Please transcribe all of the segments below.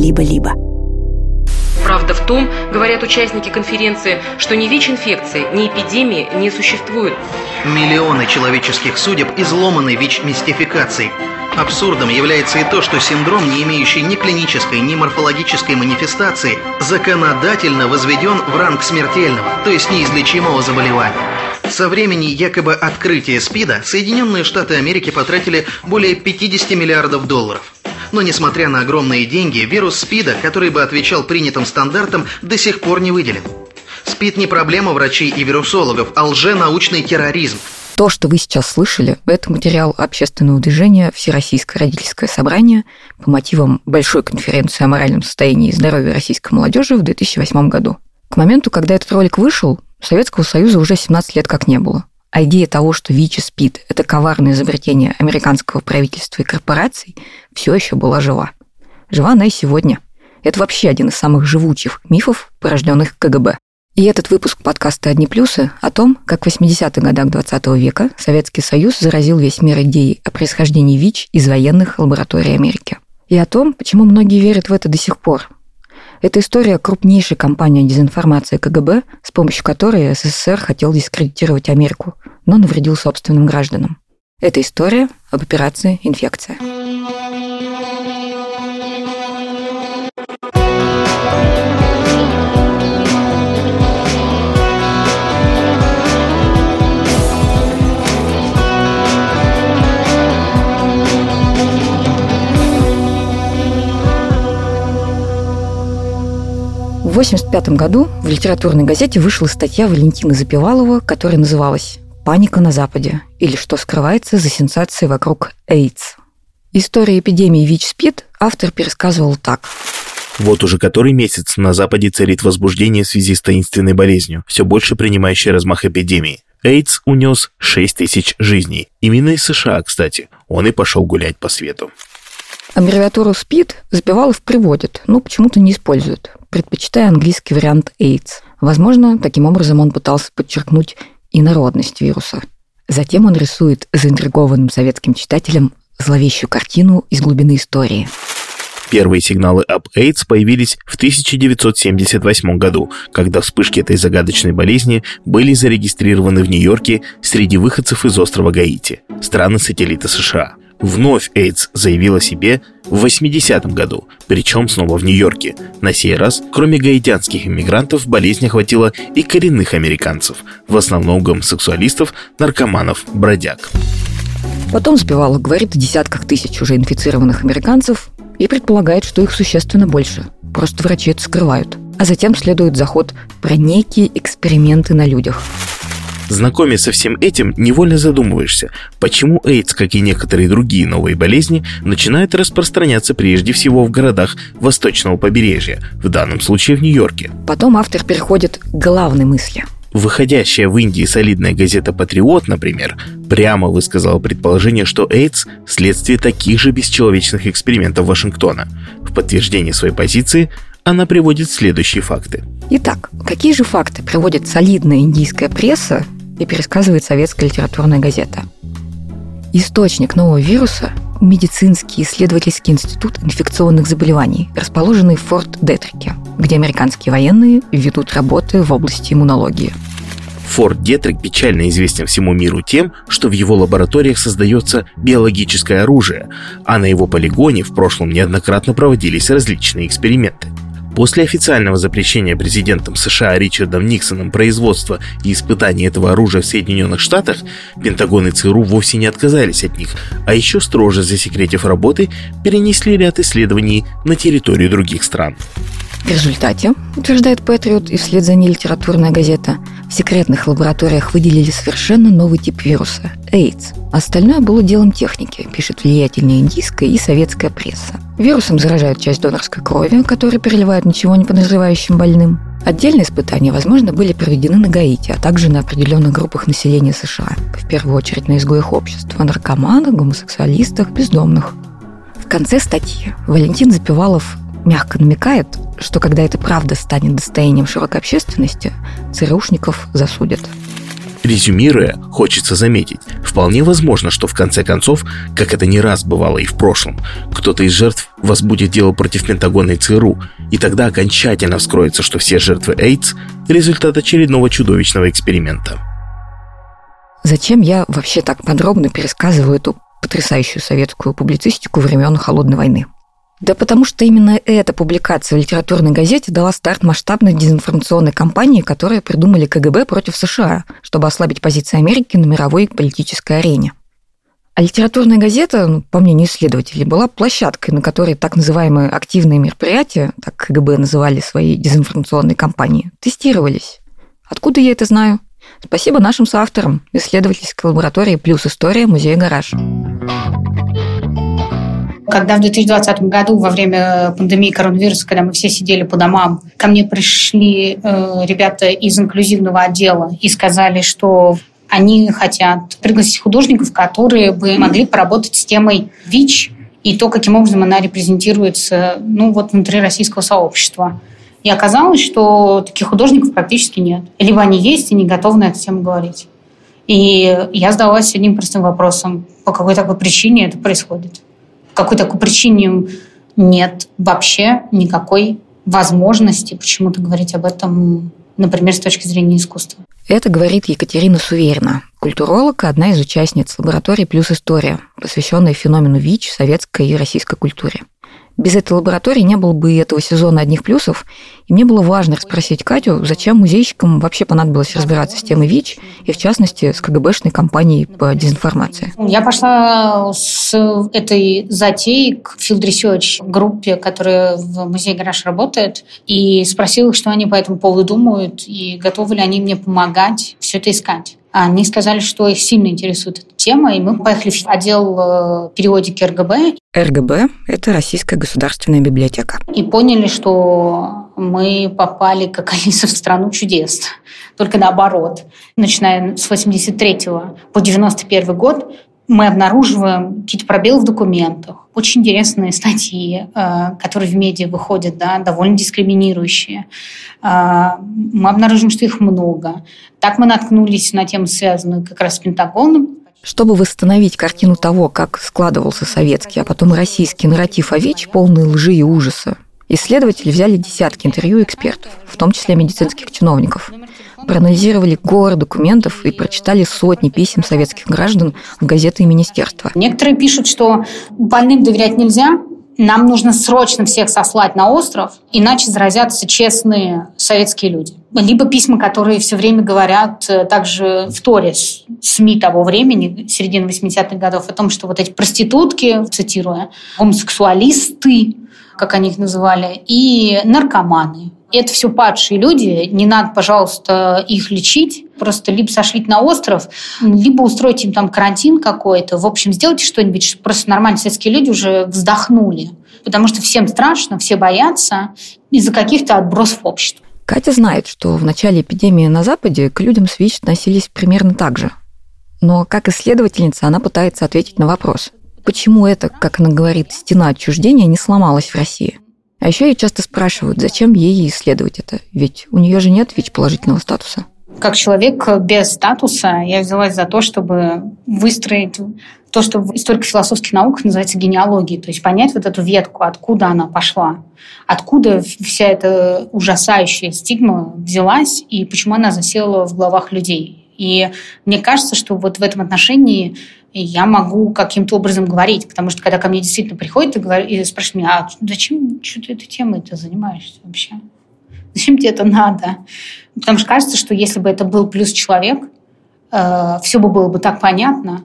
либо-либо. Правда в том, говорят участники конференции, что ни ВИЧ-инфекции, ни эпидемии не существует. Миллионы человеческих судеб изломаны ВИЧ-мистификацией. Абсурдом является и то, что синдром, не имеющий ни клинической, ни морфологической манифестации, законодательно возведен в ранг смертельного, то есть неизлечимого заболевания. Со времени якобы открытия СПИДа Соединенные Штаты Америки потратили более 50 миллиардов долларов. Но несмотря на огромные деньги, вирус СПИДа, который бы отвечал принятым стандартам, до сих пор не выделен. СПИД не проблема врачей и вирусологов, а лженаучный терроризм. То, что вы сейчас слышали, это материал общественного движения «Всероссийское родительское собрание» по мотивам Большой конференции о моральном состоянии и здоровье российской молодежи в 2008 году. К моменту, когда этот ролик вышел, Советского Союза уже 17 лет как не было. А идея того, что ВИЧ и СПИД – это коварное изобретение американского правительства и корпораций, все еще была жива. Жива она и сегодня. Это вообще один из самых живучих мифов, порожденных КГБ. И этот выпуск подкаста «Одни плюсы» о том, как в 80-х годах 20 века Советский Союз заразил весь мир идеей о происхождении ВИЧ из военных лабораторий Америки. И о том, почему многие верят в это до сих пор, это история крупнейшей кампании дезинформации КГБ, с помощью которой СССР хотел дискредитировать Америку, но навредил собственным гражданам. Это история об операции «Инфекция». В 1985 году в литературной газете вышла статья Валентины Запивалова, которая называлась «Паника на Западе» или «Что скрывается за сенсацией вокруг AIDS». История эпидемии ВИЧ-СПИД автор пересказывал так. Вот уже который месяц на Западе царит возбуждение в связи с таинственной болезнью, все больше принимающей размах эпидемии. AIDS унес 6 тысяч жизней. Именно из США, кстати. Он и пошел гулять по свету. Аббревиатуру СПИД Запивалов приводит, но почему-то не использует, предпочитая английский вариант AIDS. Возможно, таким образом он пытался подчеркнуть инородность вируса. Затем он рисует заинтригованным советским читателям зловещую картину из глубины истории. Первые сигналы об AIDS появились в 1978 году, когда вспышки этой загадочной болезни были зарегистрированы в Нью-Йорке среди выходцев из острова Гаити, страны-сателлита США. Вновь AIDS заявил о себе в 80-м году, причем снова в Нью-Йорке. На сей раз, кроме гаитянских иммигрантов, болезнь охватила и коренных американцев, в основном гомосексуалистов, наркоманов, бродяг. Потом Сбивало говорит о десятках тысяч уже инфицированных американцев и предполагает, что их существенно больше. Просто врачи это скрывают. А затем следует заход про некие эксперименты на людях. Знакомясь со всем этим, невольно задумываешься, почему AIDS, как и некоторые другие новые болезни, начинают распространяться прежде всего в городах восточного побережья, в данном случае в Нью-Йорке. Потом автор переходит к главной мысли. Выходящая в Индии солидная газета «Патриот», например, прямо высказала предположение, что AIDS – следствие таких же бесчеловечных экспериментов Вашингтона. В подтверждение своей позиции она приводит следующие факты. Итак, какие же факты приводит солидная индийская пресса и пересказывает советская литературная газета. Источник нового вируса – медицинский исследовательский институт инфекционных заболеваний, расположенный в Форт Детрике, где американские военные ведут работы в области иммунологии. Форт Детрик печально известен всему миру тем, что в его лабораториях создается биологическое оружие, а на его полигоне в прошлом неоднократно проводились различные эксперименты – После официального запрещения президентом США Ричардом Никсоном производства и испытания этого оружия в Соединенных Штатах, Пентагон и ЦРУ вовсе не отказались от них, а еще строже засекретив работы, перенесли ряд исследований на территорию других стран. В результате, утверждает Патриот и вслед за ней литературная газета, в секретных лабораториях выделили совершенно новый тип вируса – AIDS. Остальное было делом техники, пишет влиятельная индийская и советская пресса. Вирусом заражают часть донорской крови, которую переливают ничего не подозревающим больным. Отдельные испытания, возможно, были проведены на Гаити, а также на определенных группах населения США, в первую очередь на изгоях общества, наркоманах, гомосексуалистах, бездомных. В конце статьи Валентин Запивалов мягко намекает, что когда это правда станет достоянием широкой общественности, ЦРУшников засудят. Резюмируя, хочется заметить, вполне возможно, что в конце концов, как это не раз бывало и в прошлом, кто-то из жертв возбудит дело против Пентагона и ЦРУ, и тогда окончательно вскроется, что все жертвы AIDS – результат очередного чудовищного эксперимента. Зачем я вообще так подробно пересказываю эту потрясающую советскую публицистику времен Холодной войны? Да потому что именно эта публикация в литературной газете дала старт масштабной дезинформационной кампании, которую придумали КГБ против США, чтобы ослабить позиции Америки на мировой политической арене. А литературная газета, ну, по мнению исследователей, была площадкой, на которой так называемые активные мероприятия, так КГБ называли свои дезинформационные кампании, тестировались. Откуда я это знаю? Спасибо нашим соавторам исследовательской лаборатории «Плюс история» музея «Гараж». Когда в 2020 году, во время пандемии коронавируса, когда мы все сидели по домам, ко мне пришли э, ребята из инклюзивного отдела и сказали, что они хотят пригласить художников, которые бы могли поработать с темой ВИЧ и то, каким образом она репрезентируется ну, вот внутри российского сообщества. И оказалось, что таких художников практически нет. Либо они есть и не готовы на эту тему говорить. И я задалась одним простым вопросом, по какой такой причине это происходит какой такой причине нет вообще никакой возможности почему-то говорить об этом, например, с точки зрения искусства. Это говорит Екатерина Суверина, культуролог, одна из участниц лаборатории «Плюс история», посвященной феномену ВИЧ, советской и российской культуре. Без этой лаборатории не было бы и этого сезона одних плюсов, и мне было важно расспросить Катю, зачем музейщикам вообще понадобилось разбираться с темой ВИЧ, и в частности с КГБшной компанией по дезинформации. Я пошла с этой затеей к Field Research группе, которая в музее Гараж работает, и спросила, что они по этому поводу думают, и готовы ли они мне помогать все это искать. Они сказали, что их сильно интересует эта тема, и мы поехали в отдел э, периодики РГБ. РГБ – это Российская государственная библиотека. И поняли, что мы попали, как Алиса, в страну чудес. Только наоборот. Начиная с 83 по 91 год мы обнаруживаем какие-то пробелы в документах, очень интересные статьи, э, которые в медиа выходят, да, довольно дискриминирующие. Э, мы обнаружим, что их много. Так мы наткнулись на тему, связанную как раз с Пентагоном. Чтобы восстановить картину того, как складывался советский, а потом российский нарратив о ВИЧ, полный лжи и ужаса, исследователи взяли десятки интервью экспертов, в том числе медицинских чиновников – проанализировали горы документов и прочитали сотни писем советских граждан в газеты и министерства. Некоторые пишут, что больным доверять нельзя, нам нужно срочно всех сослать на остров, иначе заразятся честные советские люди. Либо письма, которые все время говорят э, также в Торе СМИ того времени, середины 80-х годов, о том, что вот эти проститутки, цитируя, гомосексуалисты, как они их называли, и наркоманы. Это все падшие люди, не надо, пожалуйста, их лечить. Просто либо сошлить на остров, либо устроить им там карантин какой-то. В общем, сделайте что-нибудь, чтобы просто нормальные советские люди уже вздохнули. Потому что всем страшно, все боятся из-за каких-то отбросов общества. Катя знает, что в начале эпидемии на Западе к людям с ВИЧ относились примерно так же. Но как исследовательница она пытается ответить на вопрос, почему это, как она говорит, стена отчуждения не сломалась в России – а еще ее часто спрашивают, зачем ей исследовать это, ведь у нее же нет ВИЧ-положительного статуса. Как человек без статуса я взялась за то, чтобы выстроить то, что в историко-философских науках называется генеалогией, то есть понять вот эту ветку, откуда она пошла, откуда вся эта ужасающая стигма взялась и почему она засела в головах людей. И мне кажется, что вот в этом отношении я могу каким-то образом говорить, потому что когда ко мне действительно приходят и, говорят, и спрашивают меня, а зачем что ты этой темой ты занимаешься вообще? Зачем тебе это надо? Потому что кажется, что если бы это был плюс человек, э, все бы было бы так понятно,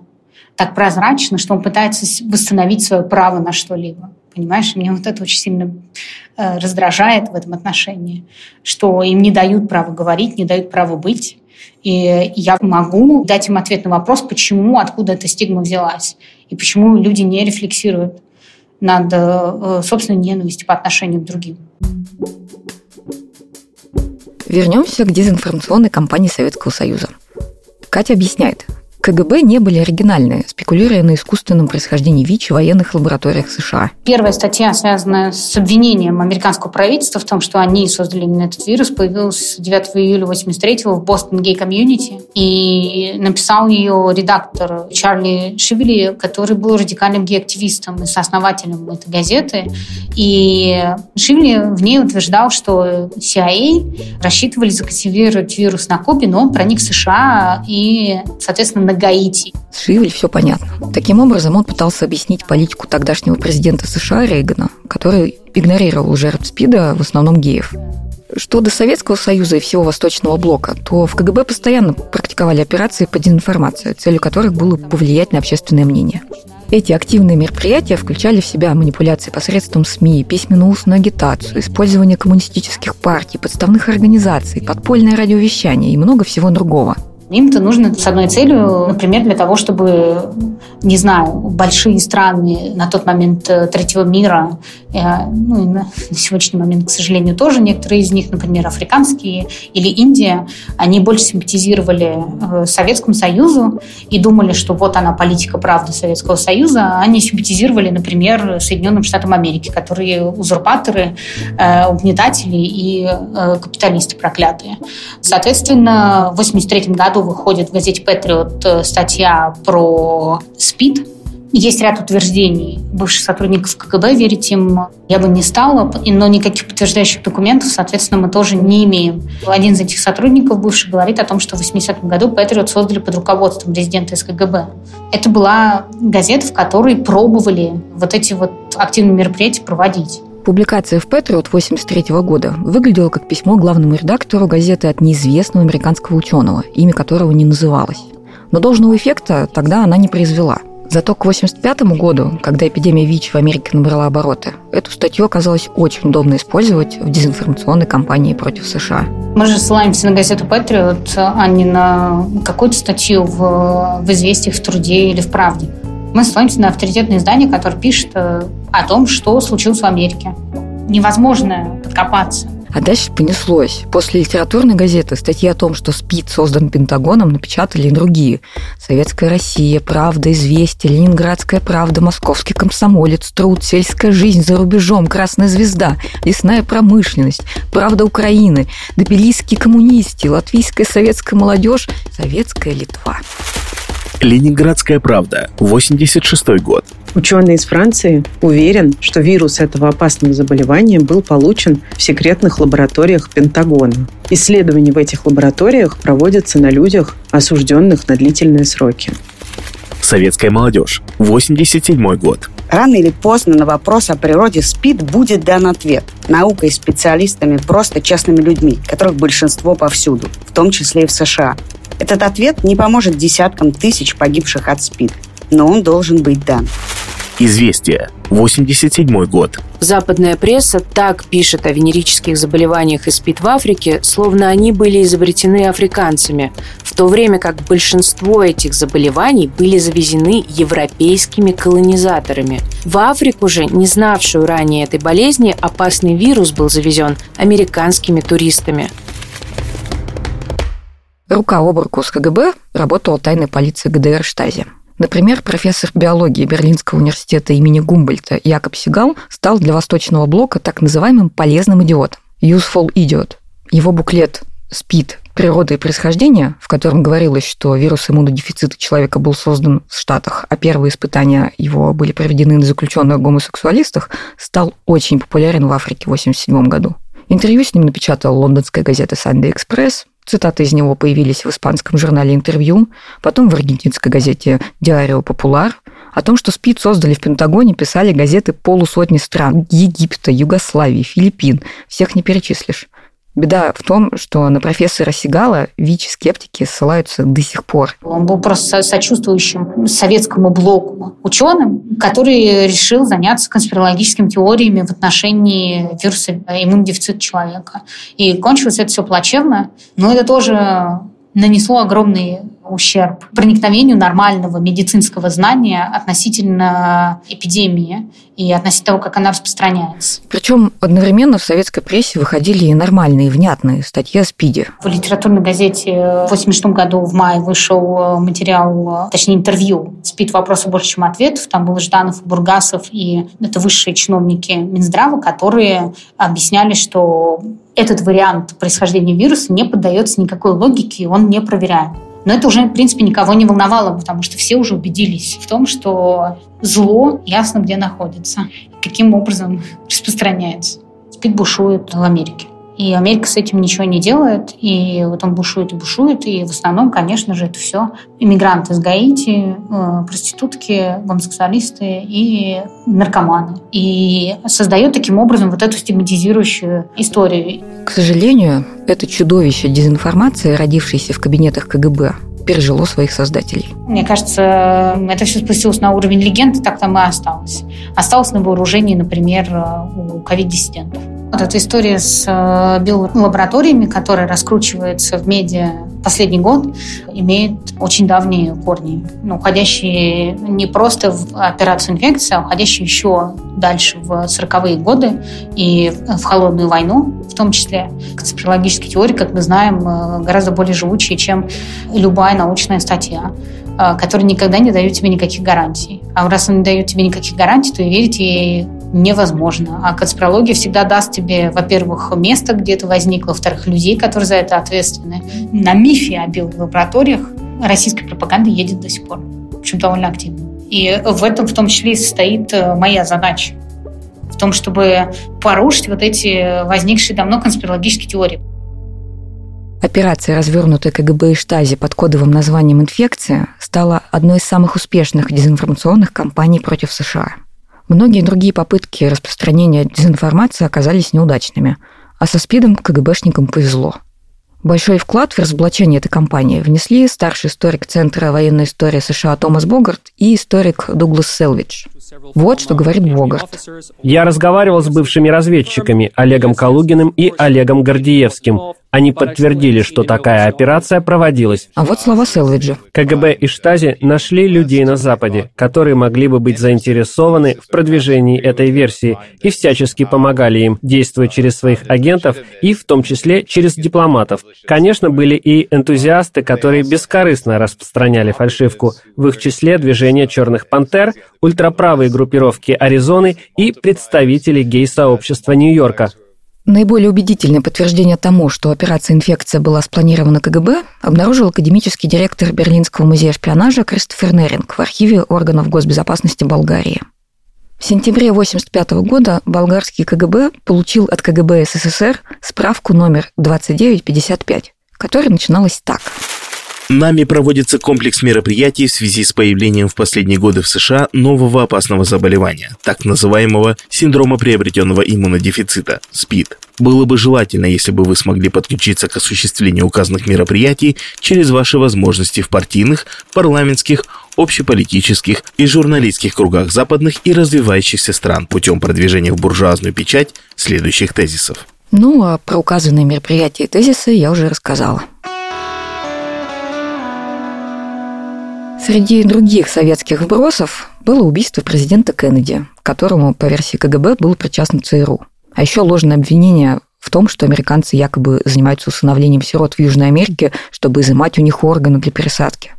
так прозрачно, что он пытается восстановить свое право на что-либо. Понимаешь, меня вот это очень сильно э, раздражает в этом отношении, что им не дают права говорить, не дают права быть. И я могу дать им ответ на вопрос, почему, откуда эта стигма взялась, и почему люди не рефлексируют над э, собственной ненавистью по отношению к другим. Вернемся к дезинформационной кампании Советского Союза. Катя объясняет, КГБ не были оригинальны, спекулируя на искусственном происхождении ВИЧ в военных лабораториях США. Первая статья, связанная с обвинением американского правительства в том, что они создали именно этот вирус, появилась 9 июля 83 в Boston Gay Community. И написал ее редактор Чарли Шивели, который был радикальным гей-активистом и сооснователем этой газеты. И Шивели в ней утверждал, что CIA рассчитывали закативировать вирус на Кубе, но он проник в США и, соответственно, на Гаити. С Шивель все понятно. Таким образом, он пытался объяснить политику тогдашнего президента США Рейгана, который игнорировал жертв СПИДа, в основном геев. Что до Советского Союза и всего Восточного блока, то в КГБ постоянно практиковали операции по дезинформации, целью которых было повлиять на общественное мнение. Эти активные мероприятия включали в себя манипуляции посредством СМИ, письменно-устную агитацию, использование коммунистических партий, подставных организаций, подпольное радиовещание и много всего другого – им-то нужно с одной целью, например, для того, чтобы, не знаю, большие страны на тот момент э, третьего мира, э, ну и на сегодняшний момент, к сожалению, тоже некоторые из них, например, африканские или Индия, они больше симпатизировали э, Советскому Союзу и думали, что вот она политика правды Советского Союза, а они симпатизировали, например, Соединенным Штатам Америки, которые узурпаторы, угнетатели и капиталисты проклятые. Соответственно, в 1983 году году выходит в газете «Патриот» э, статья про СПИД. Есть ряд утверждений бывших сотрудников КГБ, верить им я бы не стала, но никаких подтверждающих документов, соответственно, мы тоже не имеем. Один из этих сотрудников бывший говорит о том, что в 80-м году Патриот создали под руководством резидента СКГБ. Это была газета, в которой пробовали вот эти вот активные мероприятия проводить. Публикация в Патриот 1983 года выглядела как письмо главному редактору газеты от неизвестного американского ученого, имя которого не называлось. Но должного эффекта тогда она не произвела. Зато к 1985 году, когда эпидемия ВИЧ в Америке набрала обороты, эту статью оказалось очень удобно использовать в дезинформационной кампании против США. Мы же ссылаемся на газету «Патриот», а не на какую-то статью в, в «Известиях», в «Труде» или в «Правде». Мы ссылаемся на авторитетное издание, которое пишет э, о том, что случилось в Америке. Невозможно подкопаться. А дальше понеслось. После литературной газеты статьи о том, что СПИД создан Пентагоном, напечатали и другие. «Советская Россия», «Правда», «Известия», «Ленинградская правда», «Московский комсомолец», «Труд», «Сельская жизнь за рубежом», «Красная звезда», «Лесная промышленность», «Правда Украины», «Добелийские коммунисты», «Латвийская советская молодежь», «Советская Литва». Ленинградская правда, 86 год. Ученый из Франции уверен, что вирус этого опасного заболевания был получен в секретных лабораториях Пентагона. Исследования в этих лабораториях проводятся на людях, осужденных на длительные сроки. Советская молодежь. 87 год. Рано или поздно на вопрос о природе СПИД будет дан ответ. Наукой, специалистами, просто честными людьми, которых большинство повсюду, в том числе и в США. Этот ответ не поможет десяткам тысяч погибших от СПИД, но он должен быть дан. Известия. 87 год. Западная пресса так пишет о венерических заболеваниях и СПИД в Африке, словно они были изобретены африканцами, в то время как большинство этих заболеваний были завезены европейскими колонизаторами. В Африку же, не знавшую ранее этой болезни, опасный вирус был завезен американскими туристами. Рука об руку с КГБ работала тайная полиция ГДР Штази. Например, профессор биологии Берлинского университета имени Гумбольта Якоб Сигал стал для Восточного блока так называемым полезным идиотом – useful idiot. Его буклет «СПИД. Природа и происхождение», в котором говорилось, что вирус иммунодефицита человека был создан в Штатах, а первые испытания его были проведены на заключенных гомосексуалистах, стал очень популярен в Африке в 1987 году. Интервью с ним напечатала лондонская газета Sunday Express, Цитаты из него появились в испанском журнале «Интервью», потом в аргентинской газете «Диарио Популар». О том, что СПИД создали в Пентагоне, писали газеты полусотни стран – Египта, Югославии, Филиппин. Всех не перечислишь. Беда в том, что на профессора Сигала ВИЧ-скептики ссылаются до сих пор. Он был просто сочувствующим советскому блоку ученым, который решил заняться конспирологическими теориями в отношении вируса иммунодефицита человека. И кончилось это все плачевно. Но это тоже нанесло огромный ущерб проникновению нормального медицинского знания относительно эпидемии и относительно того, как она распространяется. Причем одновременно в советской прессе выходили и нормальные, внятные статьи о СПИДе. В литературной газете в 1986 году в мае вышел материал, точнее интервью «СПИД. Вопросы больше, чем ответов». Там был Жданов, Бургасов и это высшие чиновники Минздрава, которые объясняли, что этот вариант происхождения вируса не поддается никакой логике, и он не проверяем. Но это уже, в принципе, никого не волновало, потому что все уже убедились в том, что зло ясно где находится, каким образом распространяется. Спид бушует в Америке. И Америка с этим ничего не делает, и вот он бушует и бушует, и в основном, конечно же, это все иммигранты из Гаити, э, проститутки, гомосексуалисты и наркоманы. И создает таким образом вот эту стигматизирующую историю. К сожалению, это чудовище дезинформации, родившееся в кабинетах КГБ, пережило своих создателей. Мне кажется, это все спустилось на уровень легенды, так там и осталось. Осталось на вооружении, например, у ковид-диссидентов. Вот эта история с э, биолабораториями, которая раскручивается в медиа последний год, имеет очень давние корни, ну, уходящие не просто в операцию инфекции, а уходящие еще дальше в 40-е годы и в холодную войну в том числе. Конспирологические теории, как мы знаем, э, гораздо более живучие, чем любая научная статья э, которая никогда не дает тебе никаких гарантий. А раз она не дает тебе никаких гарантий, то и верить ей невозможно. А конспирология всегда даст тебе, во-первых, место, где это возникло, во-вторых, людей, которые за это ответственны. На мифе о биолабораториях российская пропаганда едет до сих пор, причем довольно активно. И в этом в том числе и состоит э, моя задача. В том, чтобы порушить вот эти возникшие давно конспирологические теории. Операция, развернутая КГБ и Штази под кодовым названием «Инфекция», стала одной из самых успешных дезинформационных кампаний против США – Многие другие попытки распространения дезинформации оказались неудачными, а со СПИДом КГБшникам повезло. Большой вклад в разоблачение этой кампании внесли старший историк Центра военной истории США Томас Богарт и историк Дуглас Селвидж. Вот что говорит Богарт. Я разговаривал с бывшими разведчиками Олегом Калугиным и Олегом Гордиевским. Они подтвердили, что такая операция проводилась. А вот слова Селвиджа. КГБ и Штази нашли людей на Западе, которые могли бы быть заинтересованы в продвижении этой версии и всячески помогали им, действуя через своих агентов и в том числе через дипломатов. Конечно, были и энтузиасты, которые бескорыстно распространяли фальшивку, в их числе движение «Черных пантер», ультраправые группировки Аризоны и представители гей-сообщества Нью-Йорка. Наиболее убедительное подтверждение тому, что операция «Инфекция» была спланирована КГБ, обнаружил академический директор Берлинского музея шпионажа Кристофер Неринг в архиве органов госбезопасности Болгарии. В сентябре 1985 года болгарский КГБ получил от КГБ СССР справку номер 2955, которая начиналась так – Нами проводится комплекс мероприятий в связи с появлением в последние годы в США нового опасного заболевания, так называемого синдрома приобретенного иммунодефицита – СПИД. Было бы желательно, если бы вы смогли подключиться к осуществлению указанных мероприятий через ваши возможности в партийных, парламентских, общеполитических и журналистских кругах западных и развивающихся стран путем продвижения в буржуазную печать следующих тезисов. Ну, а про указанные мероприятия и тезисы я уже рассказала. Среди других советских вбросов было убийство президента Кеннеди, которому, по версии КГБ, был причастен ЦРУ. А еще ложное обвинение в том, что американцы якобы занимаются усыновлением сирот в Южной Америке, чтобы изымать у них органы для пересадки.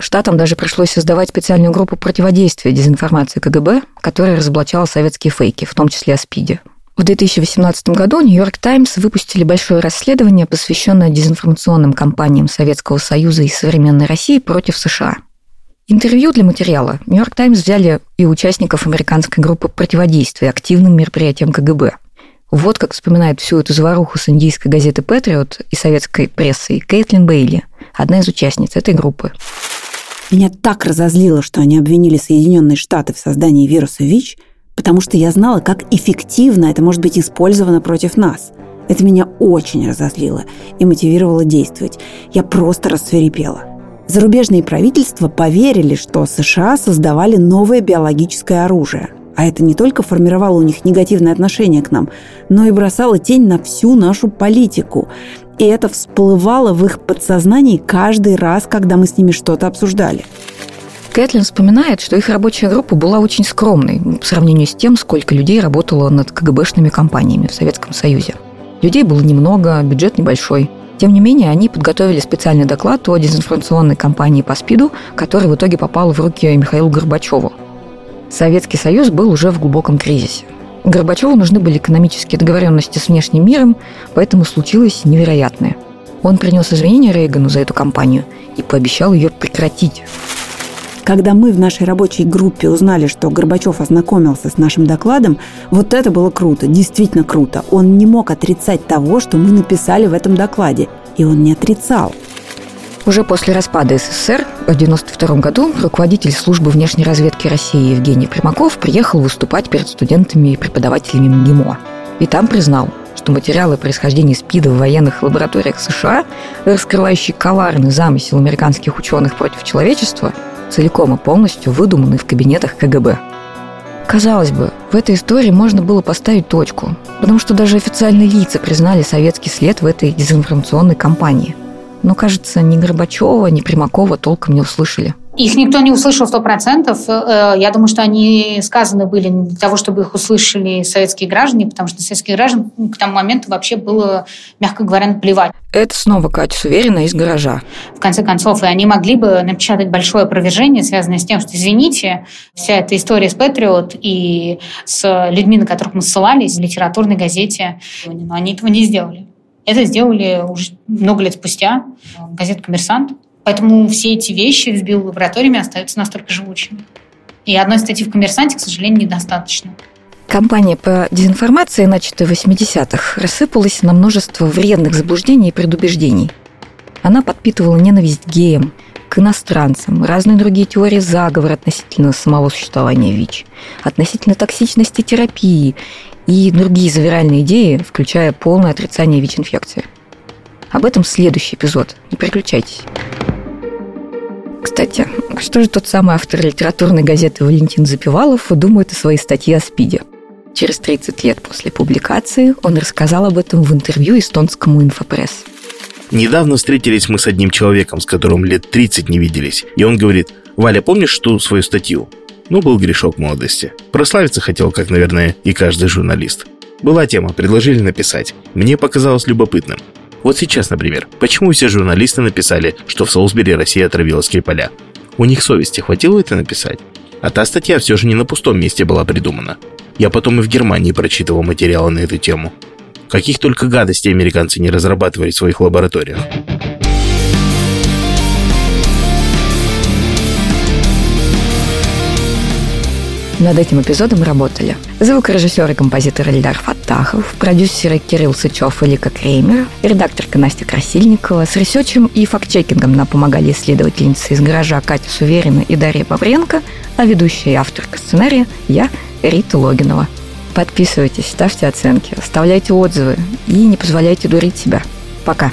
Штатам даже пришлось создавать специальную группу противодействия дезинформации КГБ, которая разоблачала советские фейки, в том числе о СПИДе. В 2018 году «Нью-Йорк Таймс» выпустили большое расследование, посвященное дезинформационным кампаниям Советского Союза и современной России против США – Интервью для материала «Нью-Йорк Таймс» взяли и участников американской группы противодействия активным мероприятиям КГБ. Вот как вспоминает всю эту заваруху с индийской газеты «Патриот» и советской прессой Кейтлин Бейли, одна из участниц этой группы. Меня так разозлило, что они обвинили Соединенные Штаты в создании вируса ВИЧ, потому что я знала, как эффективно это может быть использовано против нас. Это меня очень разозлило и мотивировало действовать. Я просто рассверепела – Зарубежные правительства поверили, что США создавали новое биологическое оружие. А это не только формировало у них негативное отношение к нам, но и бросало тень на всю нашу политику. И это всплывало в их подсознании каждый раз, когда мы с ними что-то обсуждали. Кэтлин вспоминает, что их рабочая группа была очень скромной по сравнению с тем, сколько людей работало над КГБшными компаниями в Советском Союзе. Людей было немного, бюджет небольшой. Тем не менее, они подготовили специальный доклад о дезинформационной кампании по СПИДу, который в итоге попал в руки Михаилу Горбачеву. Советский Союз был уже в глубоком кризисе. Горбачеву нужны были экономические договоренности с внешним миром, поэтому случилось невероятное. Он принес извинения Рейгану за эту кампанию и пообещал ее прекратить. Когда мы в нашей рабочей группе узнали, что Горбачев ознакомился с нашим докладом, вот это было круто, действительно круто. Он не мог отрицать того, что мы написали в этом докладе. И он не отрицал. Уже после распада СССР в 1992 году руководитель службы внешней разведки России Евгений Примаков приехал выступать перед студентами и преподавателями МГИМО. И там признал, что материалы о происхождении СПИДа в военных лабораториях США, раскрывающие коварный замысел американских ученых против человечества, целиком и полностью выдуманы в кабинетах КГБ. Казалось бы, в этой истории можно было поставить точку, потому что даже официальные лица признали советский след в этой дезинформационной кампании. Но, кажется, ни Горбачева, ни Примакова толком не услышали – их никто не услышал сто процентов. Э, я думаю, что они сказаны были для того, чтобы их услышали советские граждане, потому что советских граждан к тому моменту вообще было, мягко говоря, наплевать. Это снова Катя Суверина из гаража. В конце концов, и они могли бы напечатать большое опровержение, связанное с тем, что, извините, вся эта история с Патриот и с людьми, на которых мы ссылались в литературной газете, но они этого не сделали. Это сделали уже много лет спустя газета «Коммерсант», Поэтому все эти вещи в биолабораториями остаются настолько живучими. И одной статьи в «Коммерсанте», к сожалению, недостаточно. Кампания по дезинформации, начатая в 80-х, рассыпалась на множество вредных заблуждений и предубеждений. Она подпитывала ненависть к геям, к иностранцам, разные другие теории заговора относительно самого существования ВИЧ, относительно токсичности терапии и другие завиральные идеи, включая полное отрицание ВИЧ-инфекции. Об этом следующий эпизод. Не переключайтесь. Кстати, что же тот самый автор литературной газеты Валентин Запивалов думает о своей статье о СПИДе? Через 30 лет после публикации он рассказал об этом в интервью эстонскому инфопресс. Недавно встретились мы с одним человеком, с которым лет 30 не виделись, и он говорит, «Валя, помнишь ту свою статью?» Ну, был грешок молодости. Прославиться хотел, как, наверное, и каждый журналист. Была тема, предложили написать. Мне показалось любопытным. Вот сейчас, например, почему все журналисты написали, что в Солсбери Россия отравила Скрипаля? У них совести хватило это написать? А та статья все же не на пустом месте была придумана. Я потом и в Германии прочитывал материалы на эту тему. Каких только гадостей американцы не разрабатывали в своих лабораториях. Над этим эпизодом работали звукорежиссер и композитор Эльдар Фаттахов, продюсеры Кирилл Сычев и Лика Креймер, редакторка Настя Красильникова. С ресерчем и фактчекингом нам помогали исследовательницы из гаража Катя Суверина и Дарья Павренко, а ведущая и авторка сценария я, Рита Логинова. Подписывайтесь, ставьте оценки, оставляйте отзывы и не позволяйте дурить себя. Пока.